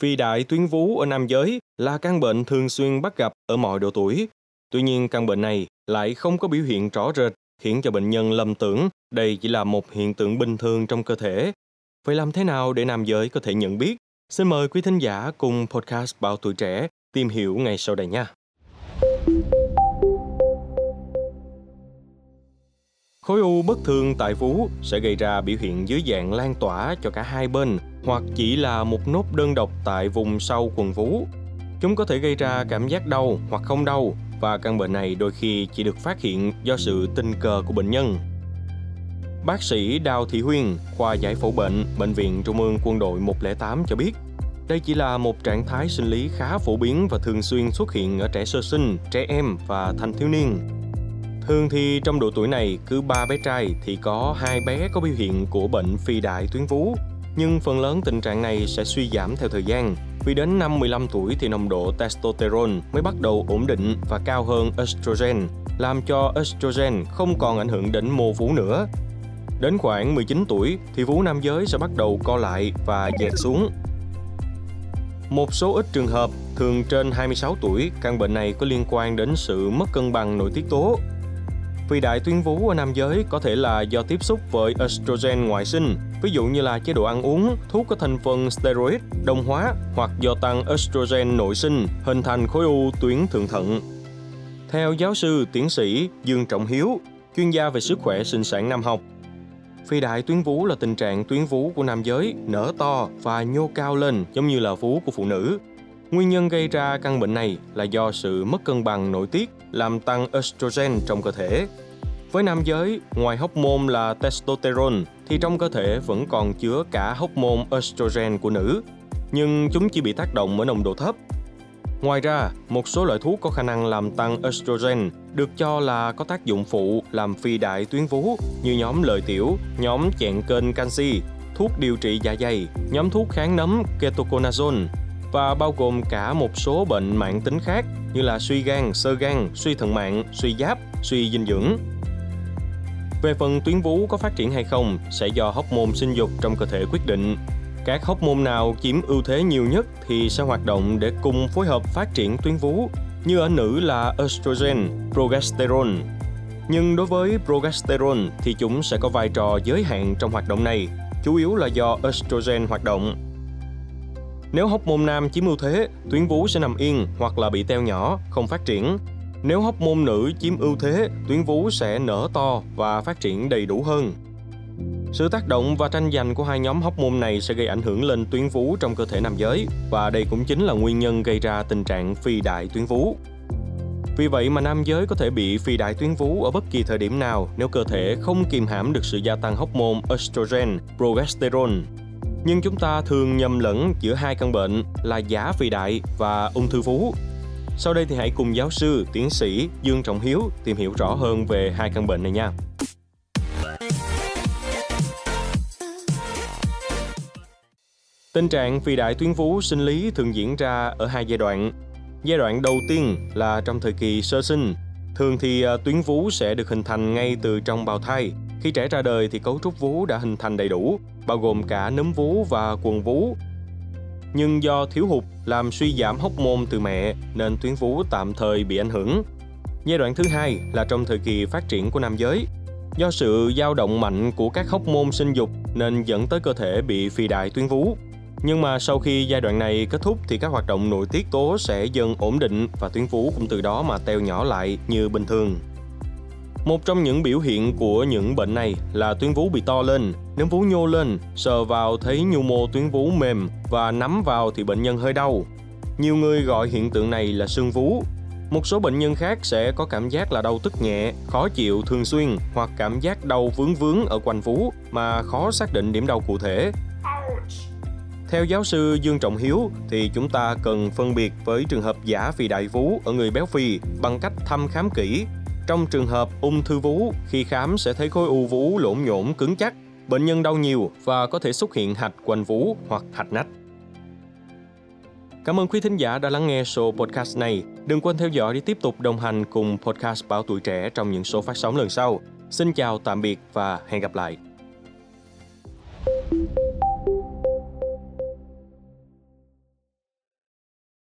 Phi đại tuyến vú ở nam giới là căn bệnh thường xuyên bắt gặp ở mọi độ tuổi. Tuy nhiên, căn bệnh này lại không có biểu hiện rõ rệt, khiến cho bệnh nhân lầm tưởng đây chỉ là một hiện tượng bình thường trong cơ thể. Vậy làm thế nào để nam giới có thể nhận biết? Xin mời quý thính giả cùng podcast Bảo Tuổi Trẻ tìm hiểu ngay sau đây nha. Khối u bất thường tại vú sẽ gây ra biểu hiện dưới dạng lan tỏa cho cả hai bên hoặc chỉ là một nốt đơn độc tại vùng sau quần vú. Chúng có thể gây ra cảm giác đau hoặc không đau và căn bệnh này đôi khi chỉ được phát hiện do sự tình cờ của bệnh nhân. Bác sĩ Đào Thị Huyên, khoa giải phẫu bệnh, Bệnh viện Trung ương Quân đội 108 cho biết, đây chỉ là một trạng thái sinh lý khá phổ biến và thường xuyên xuất hiện ở trẻ sơ sinh, trẻ em và thanh thiếu niên. Thường thì trong độ tuổi này, cứ 3 bé trai thì có hai bé có biểu hiện của bệnh phi đại tuyến vú, nhưng phần lớn tình trạng này sẽ suy giảm theo thời gian. Vì đến năm 15 tuổi thì nồng độ testosterone mới bắt đầu ổn định và cao hơn estrogen, làm cho estrogen không còn ảnh hưởng đến mô vú nữa. Đến khoảng 19 tuổi thì vú nam giới sẽ bắt đầu co lại và dẹt xuống. Một số ít trường hợp, thường trên 26 tuổi, căn bệnh này có liên quan đến sự mất cân bằng nội tiết tố, Phi đại tuyến vú ở nam giới có thể là do tiếp xúc với estrogen ngoại sinh, ví dụ như là chế độ ăn uống, thuốc có thành phần steroid, đồng hóa hoặc do tăng estrogen nội sinh hình thành khối u tuyến thượng thận. Theo giáo sư tiến sĩ Dương Trọng Hiếu, chuyên gia về sức khỏe sinh sản nam học, Phi đại tuyến vú là tình trạng tuyến vú của nam giới nở to và nhô cao lên giống như là vú của phụ nữ. Nguyên nhân gây ra căn bệnh này là do sự mất cân bằng nội tiết làm tăng estrogen trong cơ thể. Với nam giới, ngoài hormone là testosterone thì trong cơ thể vẫn còn chứa cả hormone estrogen của nữ, nhưng chúng chỉ bị tác động ở nồng độ thấp. Ngoài ra, một số loại thuốc có khả năng làm tăng estrogen được cho là có tác dụng phụ làm phi đại tuyến vú như nhóm lợi tiểu, nhóm chẹn kênh canxi, thuốc điều trị dạ dày, nhóm thuốc kháng nấm ketoconazole và bao gồm cả một số bệnh mạng tính khác như là suy gan, sơ gan, suy thận mạng, suy giáp, suy dinh dưỡng. Về phần tuyến vú có phát triển hay không sẽ do hóc môn sinh dục trong cơ thể quyết định. Các hóc môn nào chiếm ưu thế nhiều nhất thì sẽ hoạt động để cùng phối hợp phát triển tuyến vú, như ở nữ là estrogen, progesterone. Nhưng đối với progesterone thì chúng sẽ có vai trò giới hạn trong hoạt động này, chủ yếu là do estrogen hoạt động nếu hóc môn nam chiếm ưu thế, tuyến vú sẽ nằm yên hoặc là bị teo nhỏ, không phát triển. Nếu hóc môn nữ chiếm ưu thế, tuyến vú sẽ nở to và phát triển đầy đủ hơn. Sự tác động và tranh giành của hai nhóm hóc môn này sẽ gây ảnh hưởng lên tuyến vú trong cơ thể nam giới và đây cũng chính là nguyên nhân gây ra tình trạng phi đại tuyến vú. Vì vậy mà nam giới có thể bị phi đại tuyến vú ở bất kỳ thời điểm nào nếu cơ thể không kiềm hãm được sự gia tăng hóc môn estrogen, progesterone nhưng chúng ta thường nhầm lẫn giữa hai căn bệnh là giả phi đại và ung thư vú. Sau đây thì hãy cùng giáo sư, tiến sĩ Dương Trọng Hiếu tìm hiểu rõ hơn về hai căn bệnh này nha. Tình trạng phì đại tuyến vú sinh lý thường diễn ra ở hai giai đoạn. Giai đoạn đầu tiên là trong thời kỳ sơ sinh. Thường thì à, tuyến vú sẽ được hình thành ngay từ trong bào thai khi trẻ ra đời thì cấu trúc vú đã hình thành đầy đủ, bao gồm cả nấm vú và quần vú. Nhưng do thiếu hụt làm suy giảm hóc môn từ mẹ nên tuyến vú tạm thời bị ảnh hưởng. Giai đoạn thứ hai là trong thời kỳ phát triển của nam giới. Do sự dao động mạnh của các hóc môn sinh dục nên dẫn tới cơ thể bị phì đại tuyến vú. Nhưng mà sau khi giai đoạn này kết thúc thì các hoạt động nội tiết tố sẽ dần ổn định và tuyến vú cũng từ đó mà teo nhỏ lại như bình thường. Một trong những biểu hiện của những bệnh này là tuyến vú bị to lên, nếu vú nhô lên, sờ vào thấy nhu mô tuyến vú mềm và nắm vào thì bệnh nhân hơi đau. Nhiều người gọi hiện tượng này là sưng vú. Một số bệnh nhân khác sẽ có cảm giác là đau tức nhẹ, khó chịu thường xuyên hoặc cảm giác đau vướng vướng ở quanh vú mà khó xác định điểm đau cụ thể. Theo giáo sư Dương Trọng Hiếu thì chúng ta cần phân biệt với trường hợp giả phì đại vú ở người béo phì bằng cách thăm khám kỹ trong trường hợp ung thư vú, khi khám sẽ thấy khối u vú lộn nhổn cứng chắc, bệnh nhân đau nhiều và có thể xuất hiện hạch quanh vú hoặc hạch nách. Cảm ơn quý thính giả đã lắng nghe số podcast này. Đừng quên theo dõi để tiếp tục đồng hành cùng podcast Báo Tuổi Trẻ trong những số phát sóng lần sau. Xin chào, tạm biệt và hẹn gặp lại.